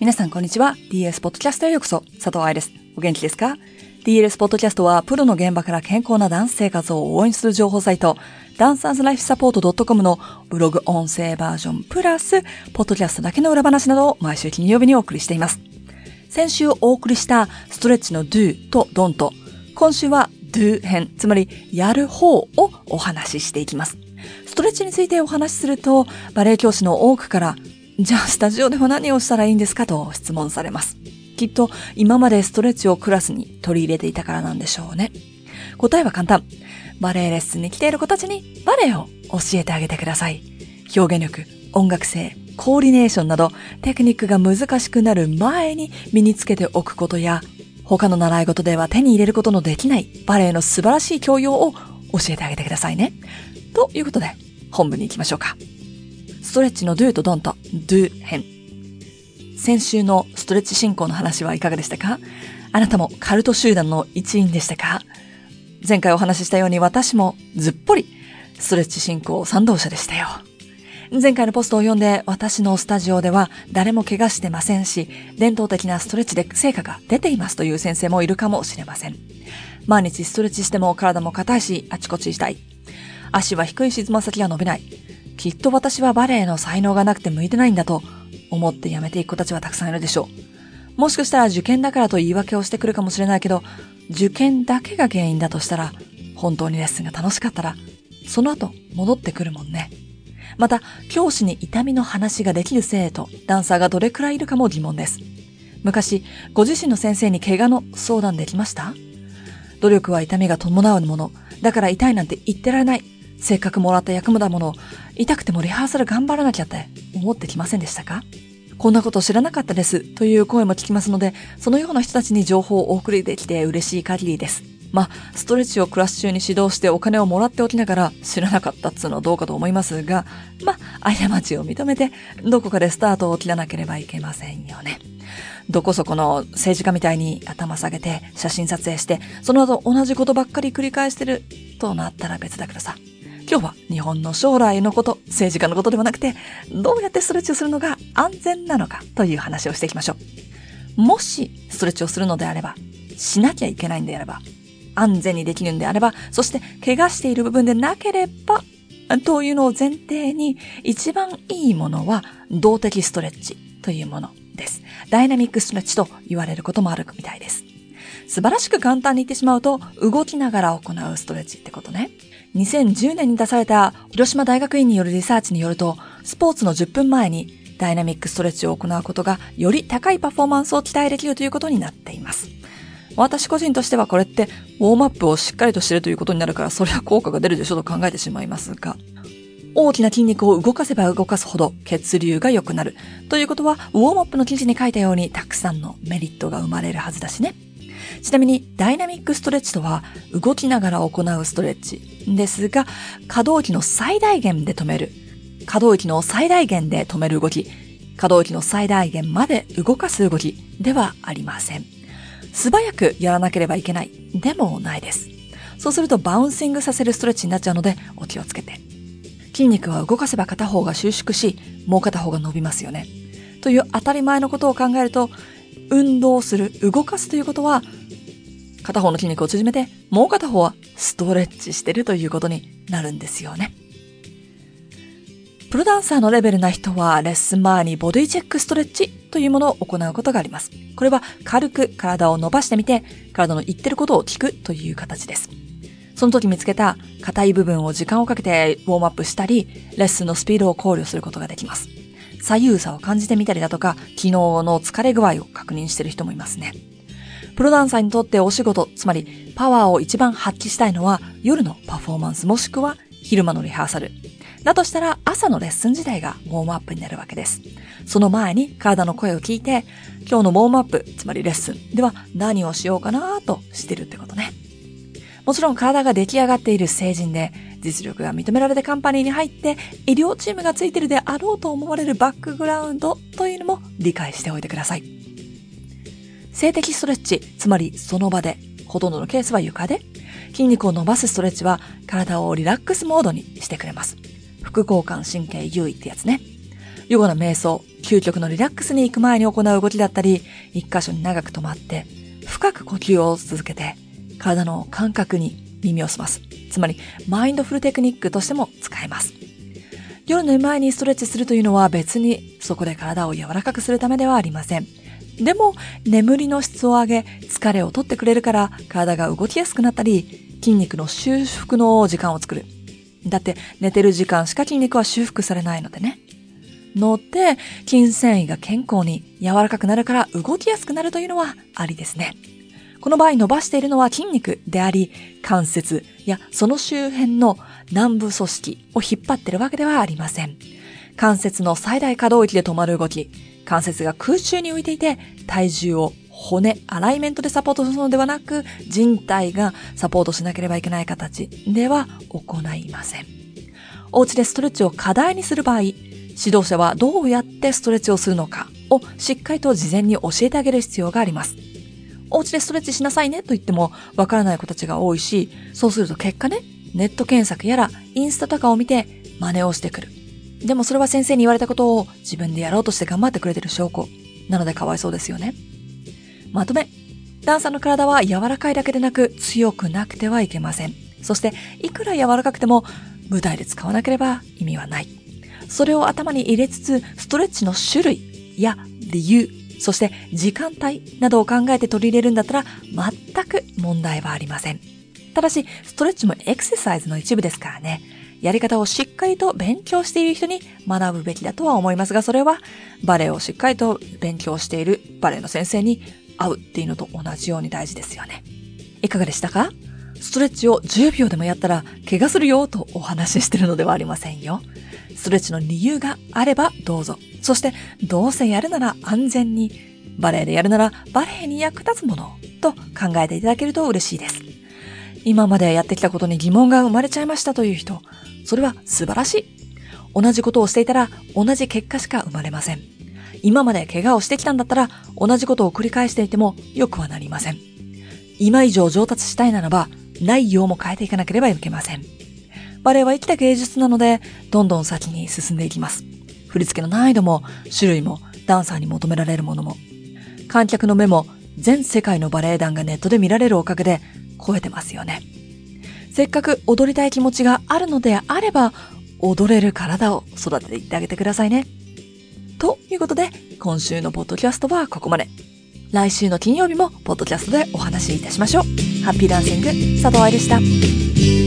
皆さんこんにちは。DS ポッドキャストへようこそ。佐藤愛です。お元気ですか ?DS ポッドキャストはプロの現場から健康なダンス生活を応援する情報サイト、ダンサーズライフサポート .com のブログ音声バージョンプラス、ポッドキャストだけの裏話などを毎週金曜日にお送りしています。先週お送りしたストレッチの do と don't。今週は do 編、つまりやる方をお話ししていきます。ストレッチについてお話しすると、バレエ教師の多くからじゃあスタジオでは何をしたらいいんですかと質問されます。きっと今までストレッチをクラスに取り入れていたからなんでしょうね。答えは簡単。バレエレッスンに来ている子たちにバレエを教えてあげてください。表現力、音楽性、コーディネーションなどテクニックが難しくなる前に身につけておくことや他の習い事では手に入れることのできないバレエの素晴らしい教養を教えてあげてくださいね。ということで本部に行きましょうか。ストレッチの do と don't、do 編。先週のストレッチ進行の話はいかがでしたか？あなたもカルト集団の一員でしたか？前回お話ししたように私もずっぽりストレッチ進行賛同者でしたよ。前回のポストを読んで私のスタジオでは誰も怪我してませんし、伝統的なストレッチで成果が出ていますという先生もいるかもしれません。毎日ストレッチしても体も硬いし、あちこち痛い。足は低いしつま先が伸びない。きっと私はバレエの才能がなくて向いてないんだと思って辞めていく子たちはたくさんいるでしょう。もしかしたら受験だからと言い訳をしてくるかもしれないけど、受験だけが原因だとしたら、本当にレッスンが楽しかったら、その後戻ってくるもんね。また、教師に痛みの話ができる生徒、ダンサーがどれくらいいるかも疑問です。昔、ご自身の先生に怪我の相談できました？努力は痛みが伴うもの。だから痛いなんて言ってられない。せっかくもらった役務だもの、痛くてもリハーサル頑張らなきゃって思ってきませんでしたか？こんなこと知らなかったですという声も聞きますので、そのような人たちに情報をお送りできて嬉しい限りです。まあ、ストレッチをクラス中に指導してお金をもらっておきながら知らなかったっつうのはどうかと思いますが、まあ、過ちを認めて、どこかでスタートを切らなければいけませんよね。どこそこの政治家みたいに頭下げて写真撮影して、その後同じことばっかり繰り返してるとなったら別だけどさ。今日は日本の将来のこと、政治家のことではなくて、どうやってストレッチをするのが安全なのかという話をしていきましょう。もしストレッチをするのであれば、しなきゃいけないんであれば、安全にできるんであれば、そして怪我している部分でなければ、というのを前提に、一番いいものは動的ストレッチというものです。ダイナミックストレッチと言われることもあるみたいです。素晴らしく簡単に言ってしまうと、動きながら行うストレッチってことね。2010年に出された広島大学院によるリサーチによると、スポーツの10分前にダイナミックストレッチを行うことがより高いパフォーマンスを期待できるということになっています。私個人としてはこれってウォームアップをしっかりとしてるということになるからそれは効果が出るでしょと考えてしまいますが、大きな筋肉を動かせば動かすほど血流が良くなる。ということは、ウォームアップの記事に書いたようにたくさんのメリットが生まれるはずだしね。ちなみに、ダイナミックストレッチとは、動きながら行うストレッチですが、可動域の最大限で止める。可動域の最大限で止める動き。可動域の最大限まで動かす動きではありません。素早くやらなければいけないでもないです。そうするとバウンシングさせるストレッチになっちゃうのでお気をつけて。筋肉は動かせば片方が収縮し、もう片方が伸びますよね。という当たり前のことを考えると、運動する、動かすということは、片方の筋肉を縮めて、もう片方はストレッチしてるということになるんですよね。プロダンサーのレベルな人は、レッスン前にボディチェックストレッチというものを行うことがあります。これは軽く体を伸ばしてみて、体の言ってることを聞くという形です。その時見つけた硬い部分を時間をかけてウォームアップしたり、レッスンのスピードを考慮することができます。左右差を感じてみたりだとか、昨日の疲れ具合を確認している人もいますね。プロダンサーにとってお仕事、つまりパワーを一番発揮したいのは夜のパフォーマンスもしくは昼間のリハーサル。だとしたら朝のレッスン自体がウォームアップになるわけです。その前に体の声を聞いて、今日のウォームアップ、つまりレッスンでは何をしようかなとしてるってことね。もちろん体が出来上がっている成人で、実力が認められたカンパニーに入って、医療チームがついてるであろうと思われるバックグラウンドというのも理解しておいてください。静的ストレッチ、つまりその場で、ほとんどのケースは床で、筋肉を伸ばすストレッチは体をリラックスモードにしてくれます。副交感神経優位ってやつね。ヨガの瞑想、究極のリラックスに行く前に行う動きだったり、一箇所に長く止まって、深く呼吸を続けて、体の感覚に耳を澄ます。つまり、マインドフルテクニックとしても使えます。夜寝る前にストレッチするというのは別にそこで体を柔らかくするためではありません。でも、眠りの質を上げ、疲れを取ってくれるから体が動きやすくなったり、筋肉の修復の時間を作る。だって寝てる時間しか筋肉は修復されないのでね。ので、筋繊維が健康に柔らかくなるから動きやすくなるというのはありですね。この場合伸ばしているのは筋肉であり、関節やその周辺の軟部組織を引っ張ってるわけではありません。関節の最大可動域で止まる動き、関節が空中に浮いていて体重を骨、アライメントでサポートするのではなく、人体がサポートしなければいけない形では行いません。お家でストレッチを課題にする場合、指導者はどうやってストレッチをするのかをしっかりと事前に教えてあげる必要があります。お家でストレッチしなさいねと言ってもわからない子たちが多いし、そうすると結果ね、ネット検索やらインスタとかを見て真似をしてくる。でもそれは先生に言われたことを自分でやろうとして頑張ってくれてる証拠。なのでかわいそうですよね。まとめ。ダンサーの体は柔らかいだけでなく強くなくてはいけません。そして、いくら柔らかくても舞台で使わなければ意味はない。それを頭に入れつつ、ストレッチの種類や理由、そして時間帯などを考えて取り入れるんだったら全く問題はありません。ただし、ストレッチもエクササイズの一部ですからね。やり方をしっかりと勉強している人に学ぶべきだとは思いますが、それはバレエをしっかりと勉強しているバレエの先生に会うっていうのと同じように大事ですよね。いかがでしたか？ストレッチを10秒でもやったら怪我するよとお話ししてるのではありませんよ。ストレッチの理由があればどうぞ。そしてどうせやるなら安全に、バレエでやるならバレエに役立つものと考えていただけると嬉しいです。今までやってきたことに疑問が生まれちゃいましたという人、それは素晴らしい。同じことをしていたら同じ結果しか生まれません。今まで怪我をしてきたんだったら同じことを繰り返していても良くはなりません。今以上上達したいならば内容も変えていかなければいけません。バレエは生きた芸術なのでどんどん先に進んでいきます。振り付けの難易度も種類もダンサーに求められるものも観客の目も全世界のバレエ団がネットで見られるおかげで超えてますよね。せっかく踊りたい気持ちがあるのであれば、踊れる体を育てていってあげてくださいね。ということで、今週のポッドキャストはここまで。来週の金曜日もポッドキャストでお話しいたしましょう。ハッピーダンシング、佐藤愛でした。